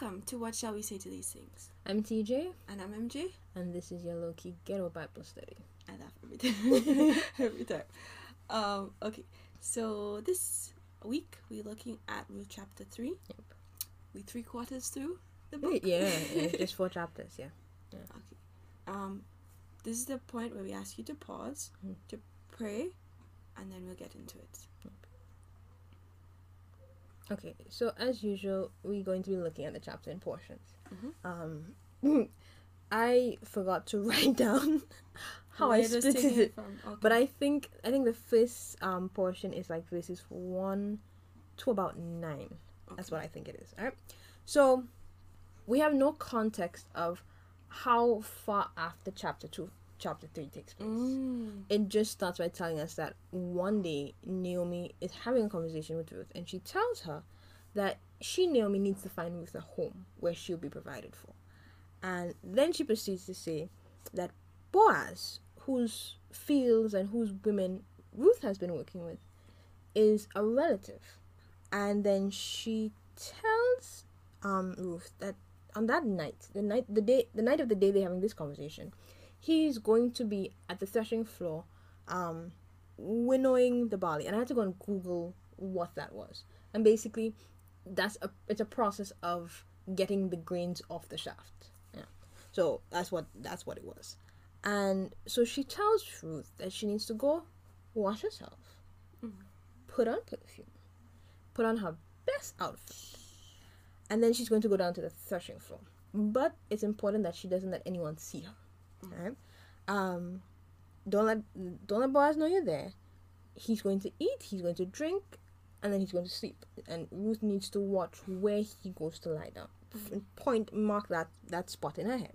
Welcome to What Shall We Say to These Things? I'm TJ, And I'm MJ. and this is your low key ghetto Bible study. I laugh every time. every time. Um, okay, so this week we're looking at Ruth chapter 3. Yep. We three quarters through the book. Yeah, yeah, just four chapters, yeah. Okay. Um, this is the point where we ask you to pause, Mm. to pray, and then we'll get into it. Okay, so as usual, we're going to be looking at the chapter in portions. Mhm. Um, I forgot to write down how I Where does split it, from? Okay. but I think I think the first um portion is like this is one to about nine. That's what I think it is. All right. So we have no context of how far after chapter two, chapter three takes place. Mm. It just starts by telling us that one day Naomi is having a conversation with Ruth, and she tells her that she Naomi needs to find Ruth a home where she'll be provided for. And then she proceeds to say that Boaz, whose fields and whose women Ruth has been working with, is a relative. And then she tells um, Ruth that on that night, the night, the day, the night of the day they're having this conversation, he's going to be at the threshing floor, um, winnowing the barley. And I had to go and Google what that was. And basically, that's a it's a process of getting the grains off the shaft. Yeah. So that's what that's what it was. And so she tells Ruth that she needs to go wash herself, Mhm. put on perfume, put on her best outfit, and then she's going to go down to the threshing floor. But it's important that she doesn't let anyone see her. Right? Um, don't let don't let Boaz know you're there. He's going to eat. He's going to drink, and then he's going to sleep. And Ruth needs to watch where he goes to lie down. Point mark that that spot in her head.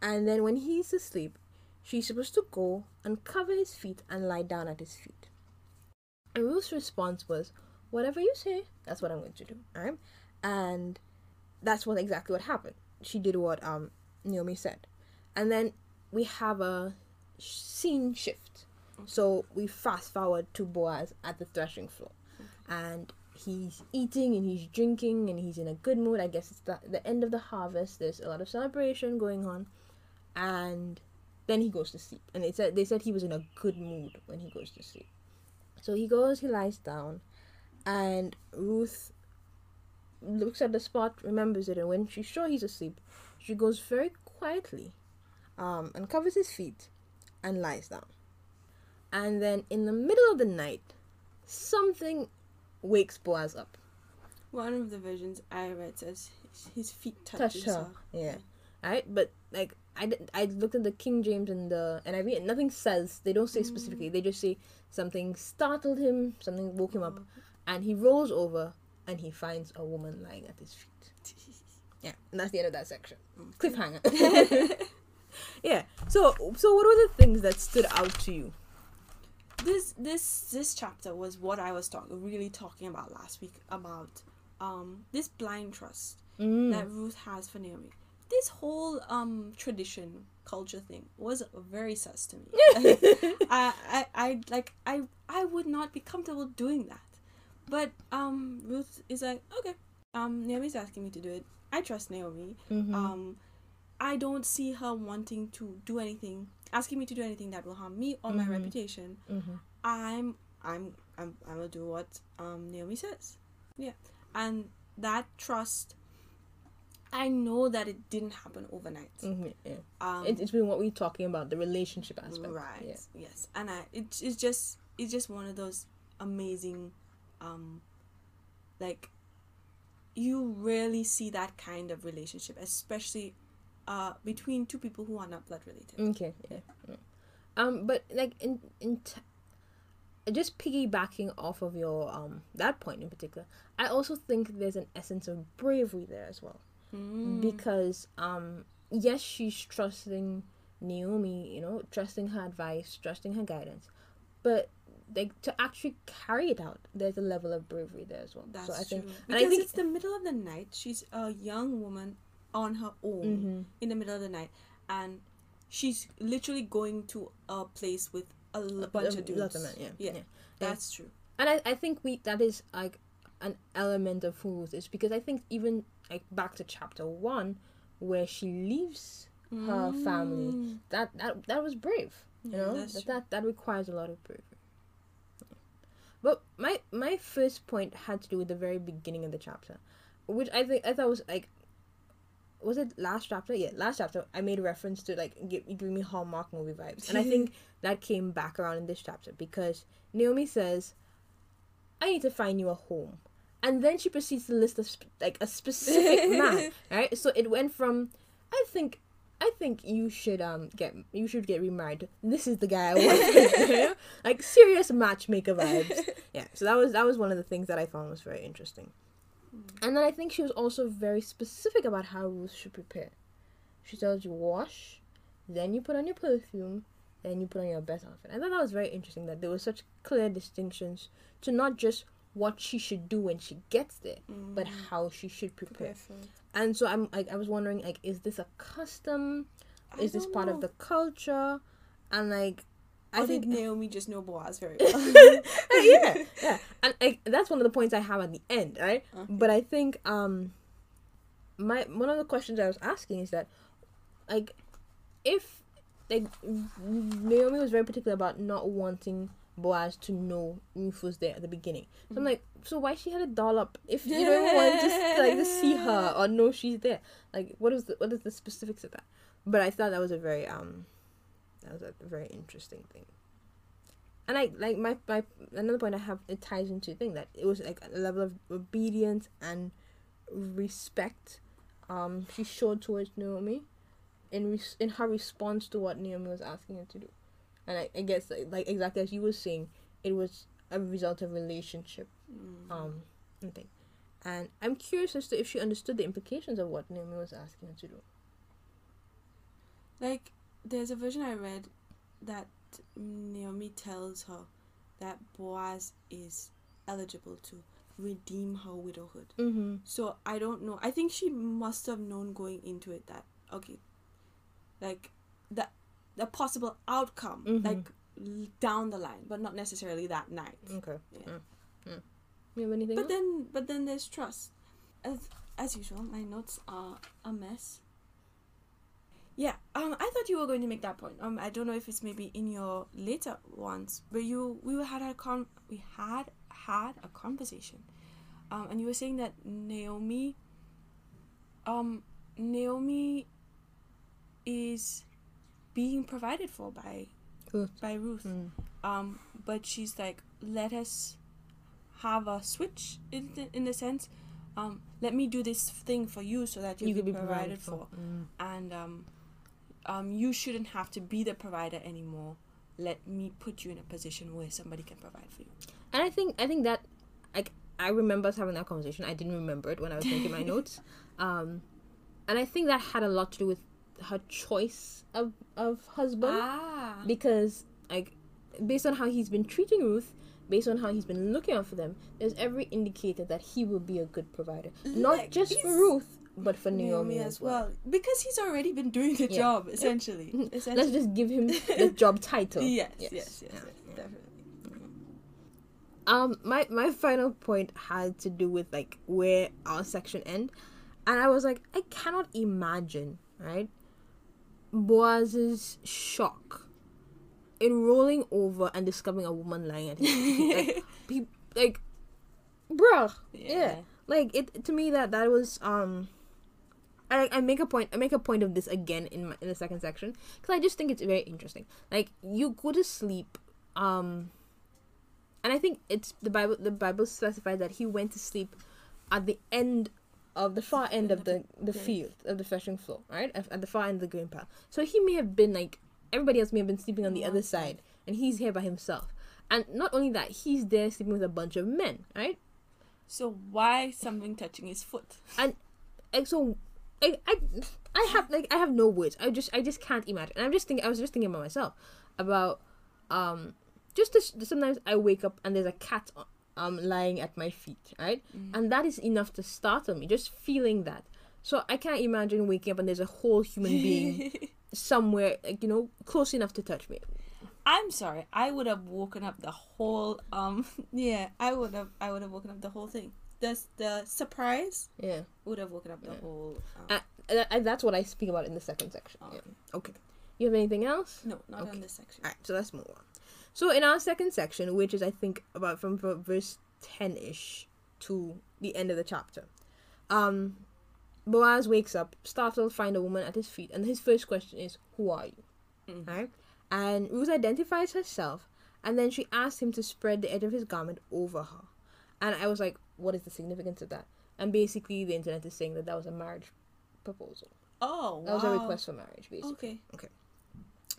And then when he's asleep, she's supposed to go and cover his feet and lie down at his feet. And Ruth's response was, "Whatever you say, that's what I'm going to do." Alright, and that's what exactly what happened. She did what um Naomi said, and then we have a scene shift. So we fast forward to Boaz at the threshing floor, and he's eating and he's drinking and he's in a good mood. I guess it's the, the end of the harvest. There's a lot of celebration going on, and then he goes to sleep. And they said they said he was in a good mood when he goes to sleep. So he goes, he lies down, and Ruth looks at the spot, remembers it, and when she's sure he's asleep, she goes very quietly, um, and covers his feet, and lies down. And then in the middle of the night, something wakes Boaz up. One of the versions I read says his- feet Touch touches her. her. Yeah. Right? But like I, did- I looked at the King James and the and I read nothing says they don't say specifically. They just say something startled him, something woke him up, and he rolls over and he finds a woman lying at his feet. Yeah, and that's the end of that section. Cliffhanger. yeah. So so what were the things that stood out to you? this this this chapter was what I was talking really talking about last week about um this blind trust Mm. that Ruth has for Naomi. This whole um tradition culture thing was very sus to me. I, I I like I I would not be comfortable doing that. But um Ruth is like, okay, um Naomi's asking me to do it. I trust Naomi. Mhm. Um I don't see her wanting to do anything asking me to do anything that will harm me or my Mhm. reputation. Mhm. I'm I'm I'm I'm gonna do what um Naomi says. Yeah. And that trust I know that it didn't happen overnight. Mhm, Yeah. Um It, it's been what we're talking about the relationship aspect. right. Yeah. Yes. And I it, it's just it's just one of those amazing um like you rarely see that kind of relationship, especially uh between two people who are not blood related. Okay, yeah. yeah. Um, but like in in t- just piggybacking off of your um that point in particular, I also think there's an essence of bravery there as well Mm. because um yes she's trusting Naomi, you know, trusting her advice, trusting her guidance, but like to actually carry it out, there's a level of bravery there as well. That's so I think, true. and Because I think it's the middle of the night. She's a young woman on her own Mhm. in the middle of the night, and she's literally going to a place with a l- bunch of dudes. lots of men, yeah, yeah, yeah. that's true. and I, I think we that is like an element of who Ruth is because I think even like back to chapter one, where she leaves her family. Mm. That that that was brave. You Yeah, know that's that, that that requires a lot of bravery. But my my first point had to do with the very beginning of the chapter, which I think I thought was like, was it last chapter? Yeah, last chapter. I made reference to like give, giving me Hallmark movie vibes, and I think that came back around in this chapter because Naomi says, "I need to find you a home," and then she proceeds to list a sp- like a specific man. Right, so it went from, I think I think you should um get you should get remarried. This is the guy I want. Like serious matchmaker vibes. Yeah. So that was that was one of the things that I found was very interesting. And then I think she was also very specific about how Ruth should prepare. She tells you wash, then you put on your perfume, then you put on your best outfit. I thought that was very interesting that there were such clear distinctions to not just what she should do when she gets there, but mm. how she should prepare. Prepare. And so I'm like I was wondering like is this a custom? I Is this part know. of the culture? And like I think Naomi just know Boaz very well? yeah, yeah. And like that's one of the points I have at the end, right? Okay. But I think um my one of the questions I was asking is that like if like Naomi was very particular about not wanting Boaz to know Ruth was there at the beginning. So I'm like, so why she had a doll up if you don't want to like to see her or know she's there? Like, what is the what is the specifics of that? But I thought that was a very um, that was a very interesting thing. And I like my my another point I have it ties into the thing that it was like a level of obedience and respect, um, she showed towards Naomi, in res- in her response to what Naomi was asking her to do, and I, I guess like, like exactly as you were saying, it was a result of relationship, Mm. um, and thing, and I'm curious as to if she understood the implications of what Naomi was asking her to do. Like, there's a version I read that Naomi tells her that Boaz is eligible to redeem her widowhood. Mm-hmm. So I don't know. I think she must have known going into it that okay, like the the possible outcome, Mhm. like down the line, but not necessarily that night. Okay. Yeah. Mm. Mm. You have anything? But else? then, but then there's trust. As as usual, my notes are a mess. Yeah, um, I thought you were going to make that point. Um, I don't know if it's maybe in your later ones, but you we had a con we had had a conversation, um, and you were saying that Naomi, um, Naomi, is being provided for by Ruth. by Ruth Mm. um but she's like let us have a switch in the, in the sense um let me do this thing for you so that You be, could be provided, for, Mm. and um um you shouldn't have to be the provider anymore. Let me put you in a position where somebody can provide for you. And I think I think that like I remember us having that conversation. I didn't remember it when I was making my notes. Um, and I think that had a lot to do with her choice of of husband. Ah. Because like based on how he's been treating Ruth, based on how he's been looking out for them, there's every indicator that he will be a good provider, not Like, just for Ruth but for Naomi, as well. because he's already been doing the Yeah. job essentially Let's just give him the job title. yes yes yes, yes, Yeah. definitely Um, my my final point had to do with like where our section end, and I was like, I cannot imagine, right? Boaz's shock in rolling over and discovering a woman lying at his feet. Like, he, like, bruh, yeah. Like it to me that that was um. I, I make a point. I make a point of this again in my, in the second section because I just think it's very interesting. Like you go to sleep, um, and I think it's the Bible. The Bible specifies that he went to sleep at the end of the far end of the the field of the threshing floor, right? At, at the far end of the grain pile. So he may have been like everybody else may have been sleeping on the other side. side, and he's here by himself. And not only that, he's there sleeping with a bunch of men, right? So why something touching his foot? and so I, I I have like I have no words. I just I just can't imagine. And I'm just thinking I was just thinking about myself about um just this, sometimes I wake up and there's a cat um lying at my feet, right? And that is enough to startle me. Just feeling that. So I can't imagine waking up and there's a whole human being somewhere like you know close enough to touch me. I'm sorry. I would have woken up the whole um yeah, I would have I would have woken up the whole thing. The the surprise Yeah. would have woken up the Yeah. whole. Um, and and that's what I speak about in the second section. Oh, Yeah. okay. You have anything else? no, not okay. on this section. Alright, so let's move on. So in our second section, which is I think about from, verse ten ish to the end of the chapter, um, Boaz wakes up, startled, find a woman at his feet, and his first question is, "Who are you?" Mhm. Right? And Ruth identifies herself, and then she asks him to spread the edge of his garment over her. And I was like, "What is the significance of that?" And basically, the internet is saying that that was a marriage proposal. Oh, wow. That was a request for marriage, basically. Okay. Okay.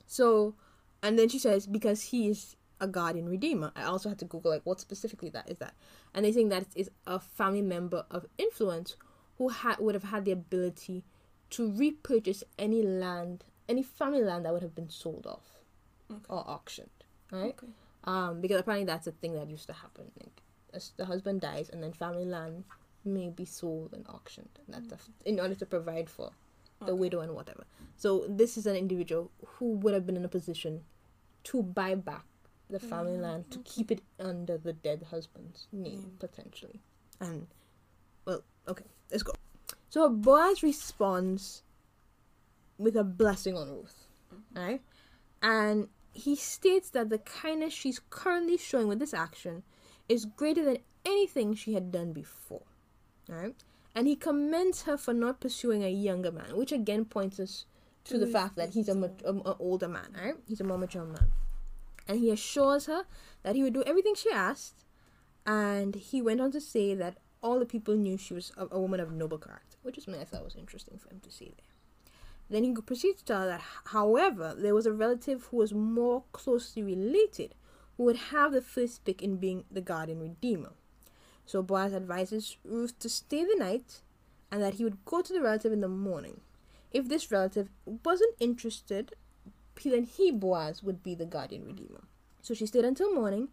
So, and then she says because he is a guardian redeemer. I also had to Google like what specifically that is that, and they think that it is a family member of influence who had would have had the ability to repurchase any land, any family land that would have been sold off Okay. or auctioned, right? Okay. Um, because apparently that's a thing that used to happen. As the husband dies, and then family land may be sold and auctioned. And that's a, in order to provide for the Okay. widow and whatever. So this is an individual who would have been in a position to buy back the family Mm, land to keep it under the dead husband's name Name. potentially. And well, okay, let's go. So Boaz responds with a blessing on Ruth, Mm-hmm. right? And he states that the kindness she's currently showing with this action is greater than anything she had done before, right? And he commends her for not pursuing a younger man, which again points us to To the fact that he's a, mat- a, a older man, right? He's a more mature man. And he assures her that he would do everything she asked. And he went on to say that all the people knew she was a, a woman of noble character, which is something I thought was interesting for him to say there. Then he proceeds to tell her that, however, there was a relative who was more closely related who would have the first pick in being the guardian redeemer. So Boaz advises Ruth to stay the night and that he would go to the relative in the morning. If this relative wasn't interested, he- then he, Boaz, would be the guardian redeemer. So she stayed until morning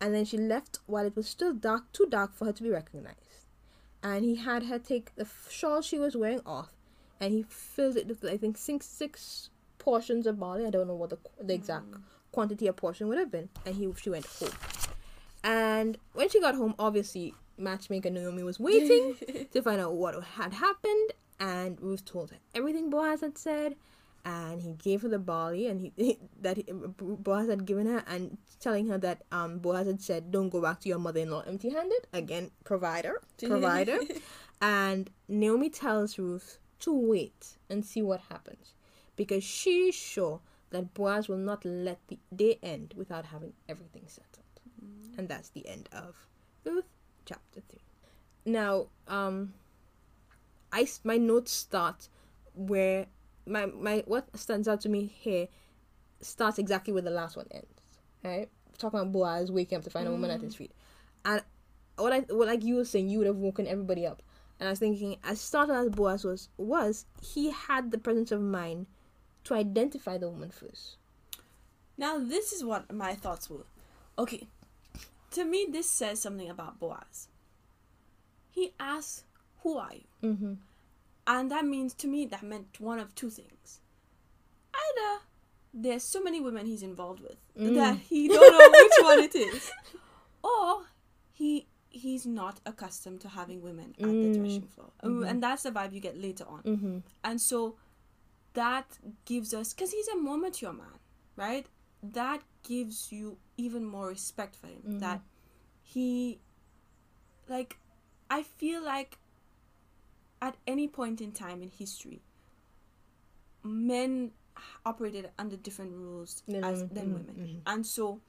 and then she left while it was still dark, too dark for her to be recognized. And he had her take the shawl she was wearing off and he filled it with, I think, six, six portions of barley. I don't know what the, the exact mm. Quantity of portion would have been. And he she went home. And when she got home, obviously, matchmaker Naomi was waiting to find out what had happened. And Ruth told her everything Boaz had said. And he gave her the barley and he that he, Boaz had given her, and telling her that um Boaz had said, "Don't go back to your mother-in-law empty-handed." Again, provider, provider. and Naomi tells Ruth to wait and see what happens, because she's sure that Boaz will not let the day end without having everything settled. And that's the end of Ruth chapter 3. Now, um I, my notes start where my my what stands out to me here starts exactly where the last one ends. Right? Talking about Boaz waking up to find a woman at his feet. And what I what like you were saying, you would have woken everybody up. And I was thinking, as startled as Boaz was was, he had the presence of mind to identify the woman first. Now, this is what my thoughts were. Okay, to me, this says something about Boaz. He asks, Who are you? Mm-hmm. And that means, to me, that meant one of two things. Either there's so many women he's involved with Mm. that he don't know which one it is, or he he's not accustomed to having women at the Mm. threshing floor. Mhm. And that's the vibe you get later on. Mm-hmm. And so that gives us, because he's a more mature man, right? That gives you even more respect for him. Mhm. That he, like, I feel like at any point in time in history, men operated under different rules Than as, women. than Mhm, women. mhm. And so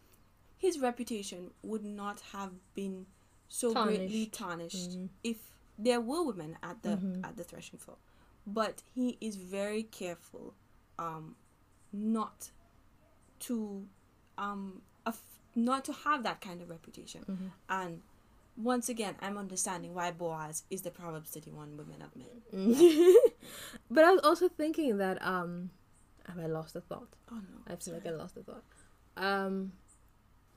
his reputation would not have been so greatly tarnished Mhm. if there were women at the Mhm. at the threshing floor but he is very careful um not to um af- not to have that kind of reputation Mhm. and once again i'm understanding why boaz is the proverbs 31 women of men but I was also thinking that um have I lost a thought? oh no I feel like I lost a thought. Um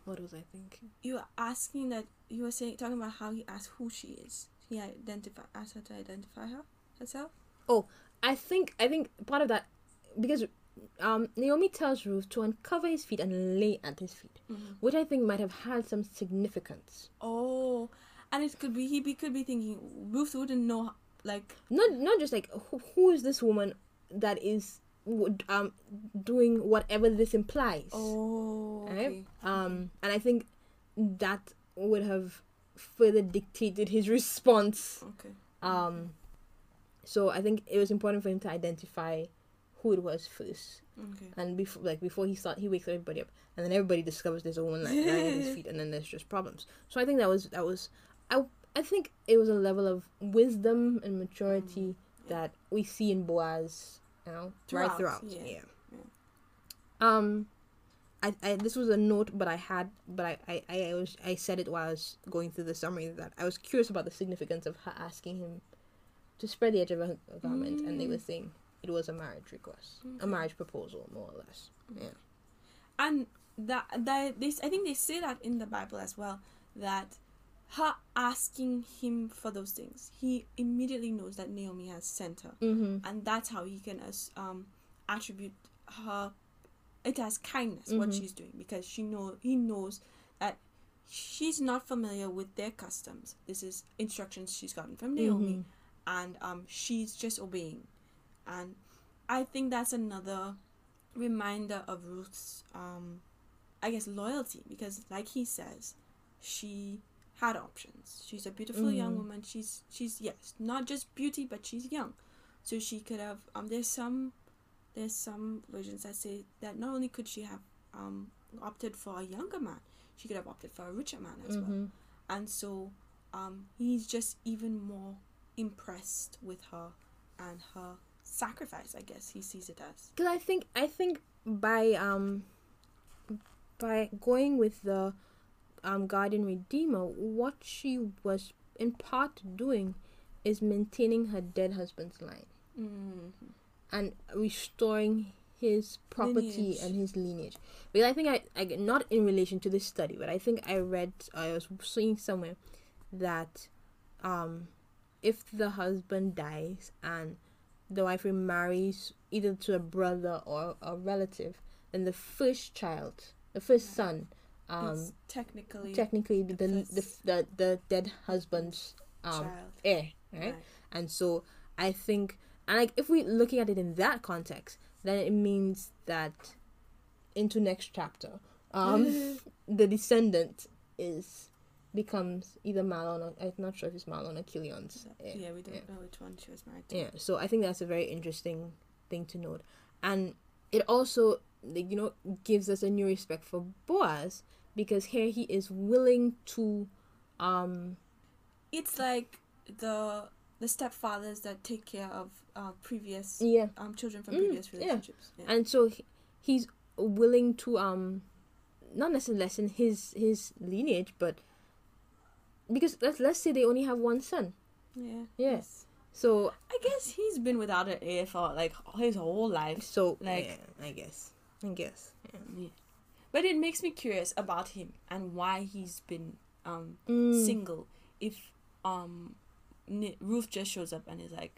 what was I thinking? you were asking that you were saying talking about how he asked who she is he identify asked her to identify her herself I think I think part of that because um Naomi tells Ruth to uncover his feet and lay at his feet, which I think might have had some significance. Oh, and it could be he be, could be thinking Ruth wouldn't know like not not just like who, who is this woman that is um doing whatever this implies. oh right? okay. Um, and I think that would have further dictated his response. okay Um, so I think it was important for him to identify who it was first, okay and before like before he start he wakes everybody up, and then everybody discovers there's a woman like lying at his feet, and then there's just problems. So I think that was that was I I think it was a level of wisdom and maturity that we see in Boaz, you know, right Throughout, throughout. yeah, yeah. yeah. Um, I, I this was a note, but I had, but I, I, I was I said it while I was going through the summary that I was curious about the significance of her asking him to spread the edge of her garment, and they were saying it was a marriage request, a marriage proposal, more or less. Yeah. and that that this I think they say that in the Bible as well that her asking him for those things he immediately knows that Naomi has sent her Mm-hmm. and that's how he can as- um attribute her it as kindness what Mhm. she's doing because she know he knows that she's not familiar with their customs this is instructions she's gotten from Naomi Mhm. And um she's just obeying. And i think that's another reminder of ruth's um i guess loyalty because like he says she had options. She's a beautiful young Mhm. woman. She's she's yes not just beauty but she's young. So she could have um there's some there's some versions that say that not only could she have um opted for a younger man she could have opted for a richer man as well. Mm-hmm. and so um, he's just even more impressed with her and her sacrifice i guess he sees it as Because I think I think by um by going with the um guardian redeemer, what she was in part doing is maintaining her dead husband's line. mm and restoring his property Lineage. and his lineage. Because I think I, I not in relation to this study, but I think I read I was seeing somewhere that um if the husband dies and the wife remarries either to a brother or a relative, then the first child, the first son, um technically technically the the, the, the, the dead husband's um heir, right? And so I think, and like if we're looking at it in that context, then it means that into next chapter, um, the descendant is becomes either Mahlon or I'm not sure if it's Mahlon or Chilion's. heir. yeah we don't yeah. know which one she was married to Yeah, so I think that's a very interesting thing to note, and it also like, you know gives us a new respect for Boaz because here he is willing to, um, it's like the the stepfathers that take care of uh, previous yeah, um children from Mm, previous yeah. relationships yeah. and so he, he's willing to um not necessarily lessen his his lineage but because let's let's say they only have one son yeah Yes. so i guess he's been without an heir for like his whole life so Like- yeah, i guess i guess yeah. Yeah. But it makes me curious about him and why he's been um Mm. single. If um Ruth just shows up and is like,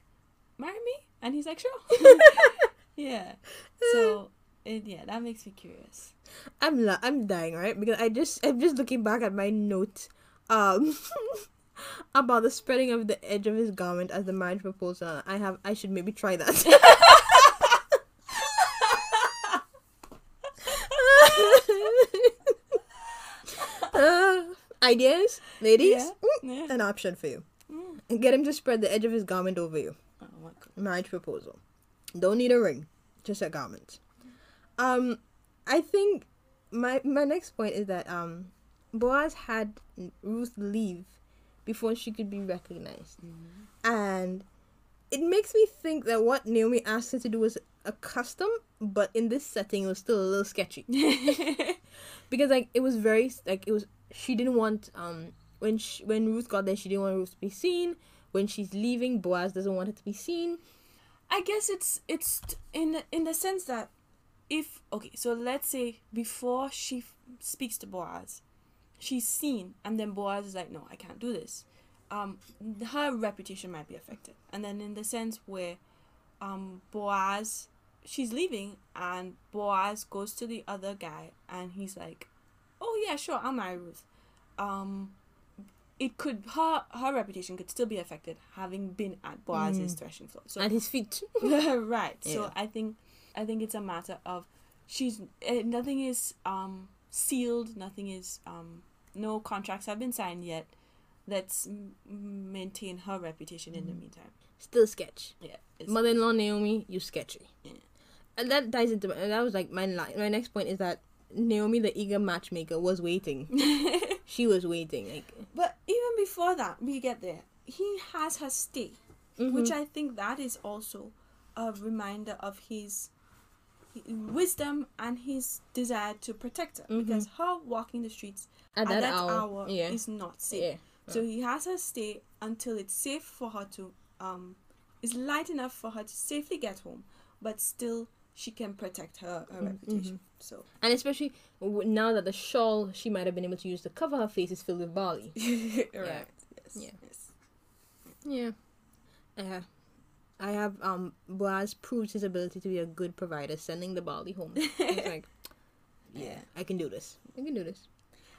"Marry me," and he's like, "Sure." yeah. So it, yeah, that makes me curious. i'm la- i'm dying right because i just i'm just looking back at my note um about the spreading of the edge of his garment as the marriage proposal i have i should maybe try that uh, ideas, ladies, Yeah. an option for you. Mm. Get him to spread the edge of his garment over you. Oh my. Marriage proposal. Don't need a ring, just a garment. Um, I think my my next point is that um, Boaz had Ruth leave before she could be recognized, and it makes me think that what Naomi asked her to do was a custom, but in this setting, it was still a little sketchy. Because like it was very like it was she didn't want um when she, when Ruth got there she didn't want Ruth to be seen. When she's leaving Boaz doesn't want her to be seen. I guess it's it's in the- in the sense that if okay, so let's say before she f- speaks to Boaz, she's seen, and then Boaz is like, no, I can't do this. Um, her reputation might be affected, and then in the sense where, um, Boaz, she's leaving, and Boaz goes to the other guy, and he's like, oh yeah, sure, I'll marry Ruth. Um, it could her her reputation could still be affected having been at Boaz's Mm. threshing floor. So At his feet. right. Yeah. So I think I think it's a matter of she's uh, nothing is um sealed, nothing is um no contracts have been signed yet. Let's m- maintain her reputation in the Mhm. meantime. Still sketch. Yeah. Mother-in-law Naomi, you sketchy. Yeah. And that ties into and that was like my li- my next point is that Naomi, the eager matchmaker, was waiting. She was waiting. Like but even before that, we get there. He has her stay, which mhm. I think that is also a reminder of his wisdom and his desire to protect her Mhm. because her walking the streets at at that, hour, yeah, is not safe. yeah, So he has her stay until it's safe for her to um is light enough for her to safely get home, but still she can protect her, her Mhm, reputation. So and especially now that the shawl she might have been able to use to cover her face is filled with barley. right. Yes. Yeah. Yes. Yeah. Uh, I have um Boaz proved his ability to be a good provider, sending the barley home. He's like, yeah, I can do this. I can do this.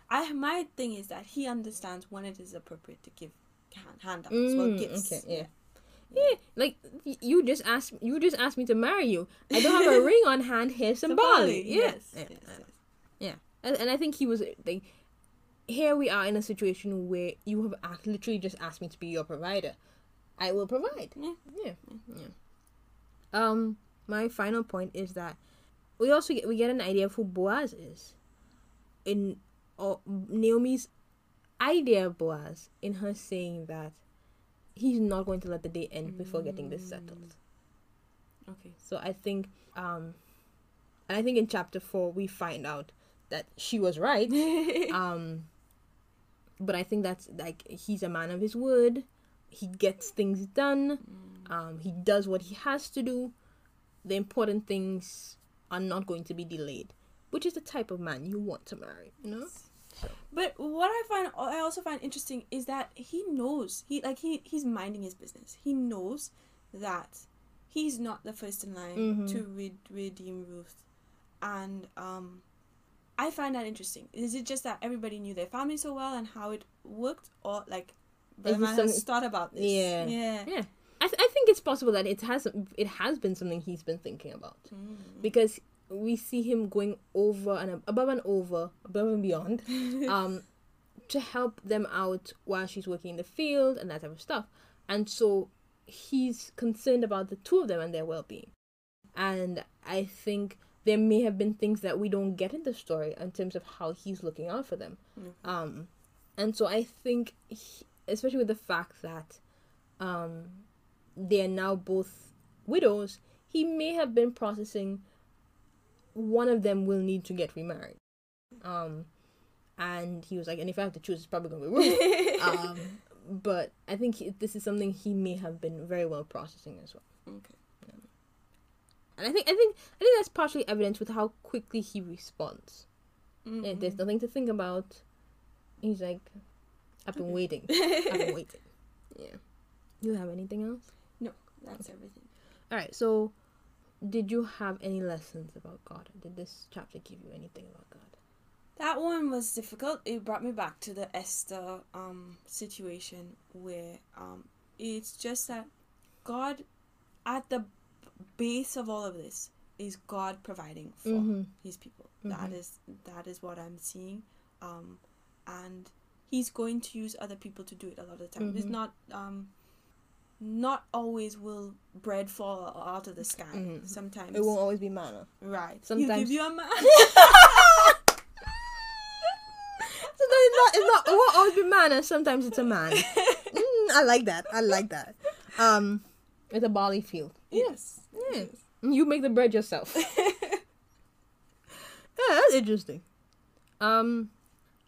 I my thing is that he understands when it is appropriate to give hand, handouts well Mm, gifts. okay, yeah. Yeah, like you just asked you just asked me to marry you. I don't have a ring on hand. Here's some barley. Yeah. Yes. Yeah. yes, yes. Yeah. And, and I think he was like, here we are in a situation where you have literally just asked me to be your provider. I will provide. Yeah. Yeah. Yeah. Um, my final point is that we also get we get an idea of who Boaz is, in or Naomi's idea of Boaz in her saying that he's not going to let the day end before getting this settled. Okay. So I think, um, and I think in chapter four we find out that she was right. um, but I think that's like he's a man of his word. He gets things done. Um, he does what he has to do. The important things are not going to be delayed, which is the type of man you want to marry. You know. But what I find I also find interesting is that he knows he like he he's minding his business. He knows that he's not the first in line Mhm. to re- redeem Ruth, and um, I find that interesting. Is it just that everybody knew their family so well and how it worked, or like the Is this man has thought about this? Yeah. yeah. Yeah, I, th- I think it's possible that it has it has been something he's been thinking about. Mm. because we see him going over and above and over, above and beyond, um, to help them out while she's working in the field and that type of stuff. And so he's concerned about the two of them and their well being. And I think there may have been things that we don't get in the story in terms of how he's looking out for them. Mhm. Um, and so I think, he, especially with the fact that um, they are now both widows, he may have been processing one of them will need to get remarried. Um, and he was like, and if I have to choose, it's probably gonna be Ruth. um, but I think he, this is something he may have been very well processing as well. okay. And I think I think I think that's partially evident with how quickly he responds. Yeah, there's Mhm. nothing to think about. He's like, I've been waiting. I've been waiting. Yeah. You have anything else? No, that's everything. All right. So, did you have any lessons about God? Did this chapter give you anything about God? That one was difficult. It brought me back to the Esther um situation where um it's just that God at the base of all of this is God providing for Mm-hmm. his people. That Mhm. is that is what I'm seeing. Um and he's going to use other people to do it a lot of the time. It's Mhm. not um not always will bread fall out of the sky. Mhm. Sometimes It won't always be manna. right. Sometimes- give you a man. Sometimes it's not. It's not. It won't always be manna. Sometimes it's a man. Mm, I like that. I like that. Um, it's a barley field. yes. Yeah. You make the bread yourself. Yeah, that's interesting. Um,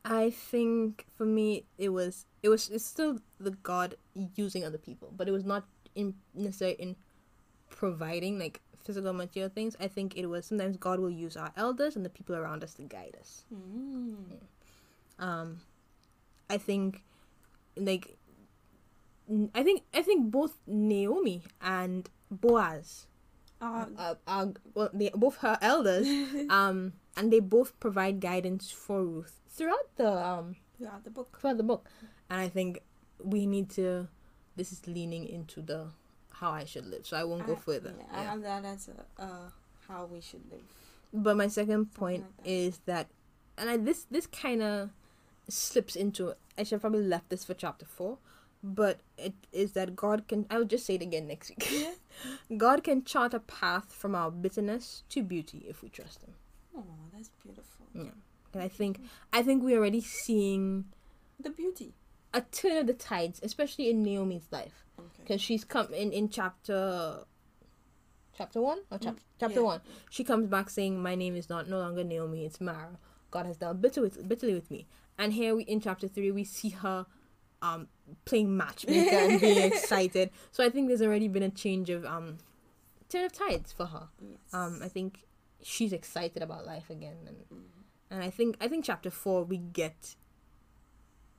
I think for me it was it was it's still the God using other people, but it was not in necessarily in providing like physical material things. I think it was sometimes God will use our elders and the people around us to guide us. Mm. Um, I think like I think I think both Naomi and Boaz Uh, uh, are well they both her elders um and they both provide guidance for Ruth throughout the um throughout the book. throughout the book and I think we need to. This is leaning into the how I should live, so I won't go further. Yeah, I Yeah. have that as a uh, how we should live. But my second point like that. is that, and I this this kind of slips into. I should have probably left this for chapter four, but it is that God can. I will just say it again next week. Yeah. God can chart a path from our bitterness to beauty if we trust Him. Oh, that's beautiful. Yeah. And I think I think we're already seeing The beauty. a turn of the tides, especially in Naomi's life, Okay. because she's come in in chapter. Chapter one or chap- chapter Mm, yeah. one, she comes back saying, "My name is not no longer Naomi; it's Mara. God has dealt bitter with, bitterly with me." And here we in chapter three, we see her, um, playing matchmaker and being excited. So I think there's already been a change of um, turn of tides for her. Yes. Um, I think she's excited about life again, and Mm. and I think I think chapter four we get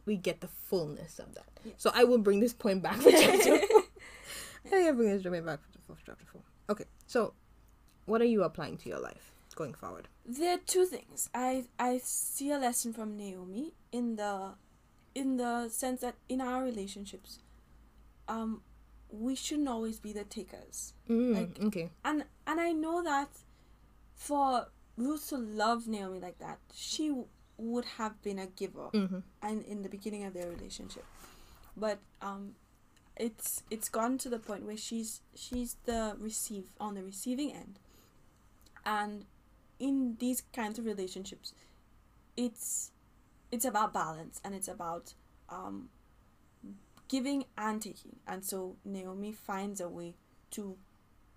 we get the fullness of that. Yes. So I will bring this point back for chapter four. I think I bring this point back for chapter four. Okay, so what are you applying to your life going forward? there are two things. I I see a lesson from Naomi in the in the sense that in our relationships, um, we shouldn't always be the takers. Mm, Like- okay. and and I know that for Ruth to love Naomi like that, she w- would have been a giver, Mm-hmm. and in the beginning of their relationship, but um, it's it's gone to the point where she's she's the receive on the receiving end, and in these kinds of relationships, it's it's about balance and it's about um, giving and taking, and so Naomi finds a way to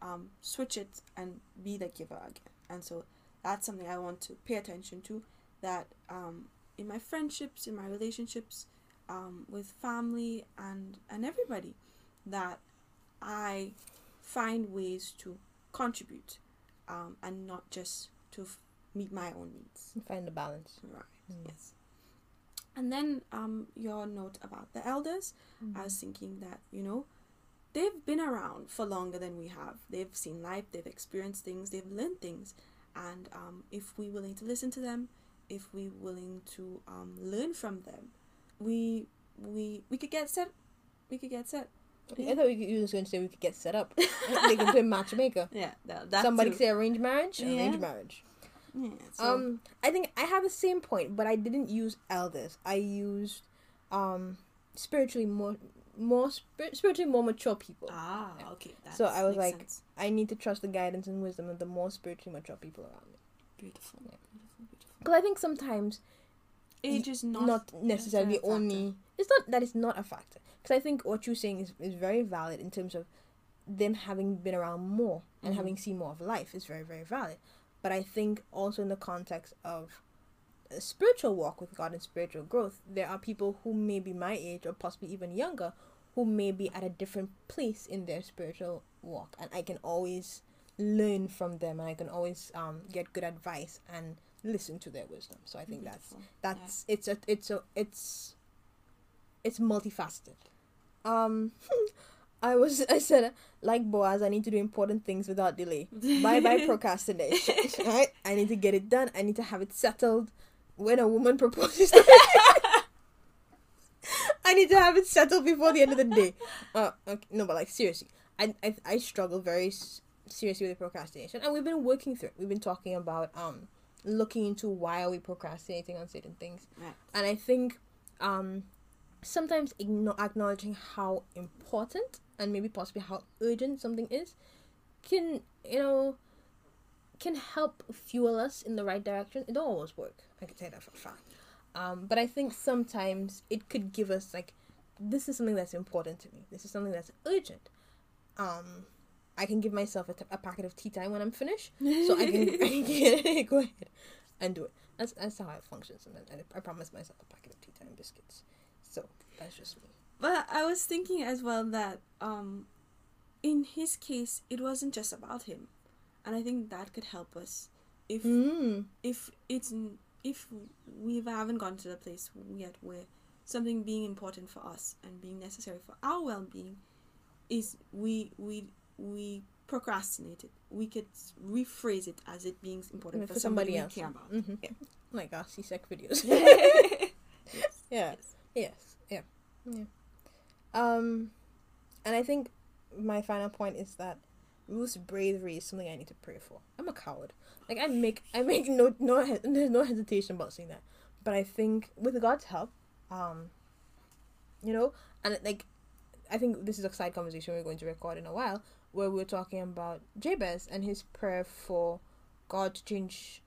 um, switch it and be the giver again. And so that's something I want to pay attention to. That um, in my friendships, in my relationships, um, with family and and everybody, that I find ways to contribute, um, and not just to f- meet my own needs. Find the balance. Right. Mm. Yes. And then um, your note about the elders. Mm-hmm. I was thinking that, you know, they've been around for longer than we have. They've seen life, they've experienced things, they've learned things. And um, if we're willing to listen to them, if we're willing to um, learn from them, we we we could get set. We could get set. I thought you was going to say we could get set up. they can play matchmaker. Yeah, that, that Somebody too. say arranged marriage. Yeah. Arranged marriage. Yeah, so, Um, I think I have the same point, but I didn't use elders. I used um spiritually more more spir- spiritually more mature people. ah, okay. So I was like- sense. I need to trust the guidance and wisdom of the more spiritually mature people around me. beautiful, Yeah. beautiful, beautiful. Because I think sometimes Age is not not, necessarily only it's not that it's not a factor. Because I think what you're saying is, is very valid in terms of them having been around more and Mhm. having seen more of life is very very valid. But I think also in the context of a spiritual walk with God and spiritual growth, there are people who may be my age or possibly even younger who may be at a different place in their spiritual walk, and I can always learn from them, and I can always um, get good advice and listen to their wisdom. So I think that's Beautiful. that's it's a it's a it's it's multifaceted. Um, I was I said like Boaz, I need to do important things without delay. Bye bye procrastination. right? I need to get it done. I need to have it settled when a woman proposes. I need to have it settled before the end of the day. Uh, okay, no, but like seriously, I I, I struggle very s- seriously with procrastination, and we've been working through it. We've been talking about um looking into why are we procrastinating on certain things, Right. and I think um sometimes igno- acknowledging how important and maybe possibly how urgent something is can you know can help fuel us in the right direction. It don't always work. I can say that for a fact. Um, but I think sometimes it could give us like, this is something that's important to me. This is something that's urgent. Um, I can give myself a, t- a packet of tea time when I'm finished, so I can, I can go ahead and do it. That's that's how I function sometimes. I, I promise myself a packet of tea time biscuits. So that's just me. But I was thinking as well that um, in his case, it wasn't just about him, and I think that could help us if Mm. if it's if we haven't gone to the place yet where something being important for us and being necessary for our well-being is we we we procrastinate it. We could rephrase it as it being important for, For somebody, somebody else. care about. Mm-hmm. Yeah. Like our CSEC videos. yes. yeah. Yes. Yeah. Um, and I think my final point is that Ruth's bravery is something I need to pray for. I'm a coward. Like I make I make no no there's no hesitation about saying that. But I think with God's help, um, you know, and like I think this is a side conversation we're going to record in a while where we're talking about Jabez and his prayer for God to change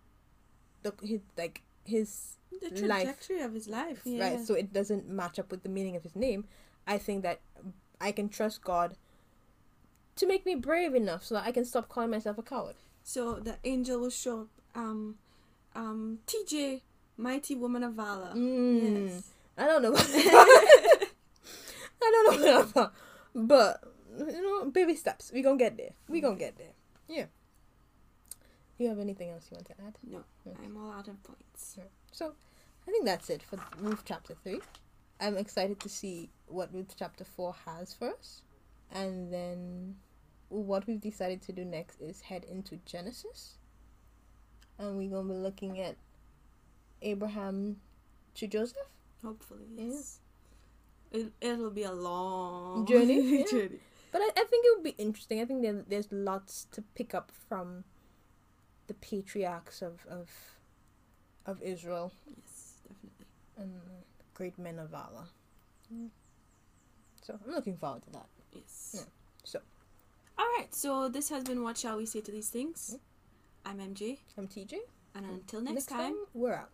the his like his The Life. trajectory of his life. Yeah. right so it doesn't match up with the meaning of his name i think that i can trust god to make me brave enough so that i can stop calling myself a coward So the angel will show up. Um, um, TJ, mighty woman of valor. Mm. Yes. i don't know i don't know what about but you know baby steps we gonna get there we gonna get there yeah you have anything else you want to add No, Okay. I'm all out of points. so i think that's it for ruth chapter 3 i'm excited to see what ruth chapter 4 has for us and then what we've decided to do next is head into genesis and we're going to be looking at abraham to joseph Hopefully, Yeah. yes. It, it'll be a long Journey, yeah. journey. but I, I think it would be interesting i think there, there's lots to pick up from the patriarchs of of of israel Yes, definitely. and great men of valor mm. so i'm looking forward to that Yes. Yeah. So. All right. So this has been what shall we say to these things? I'm MJ, i'm tj and until next, time we're out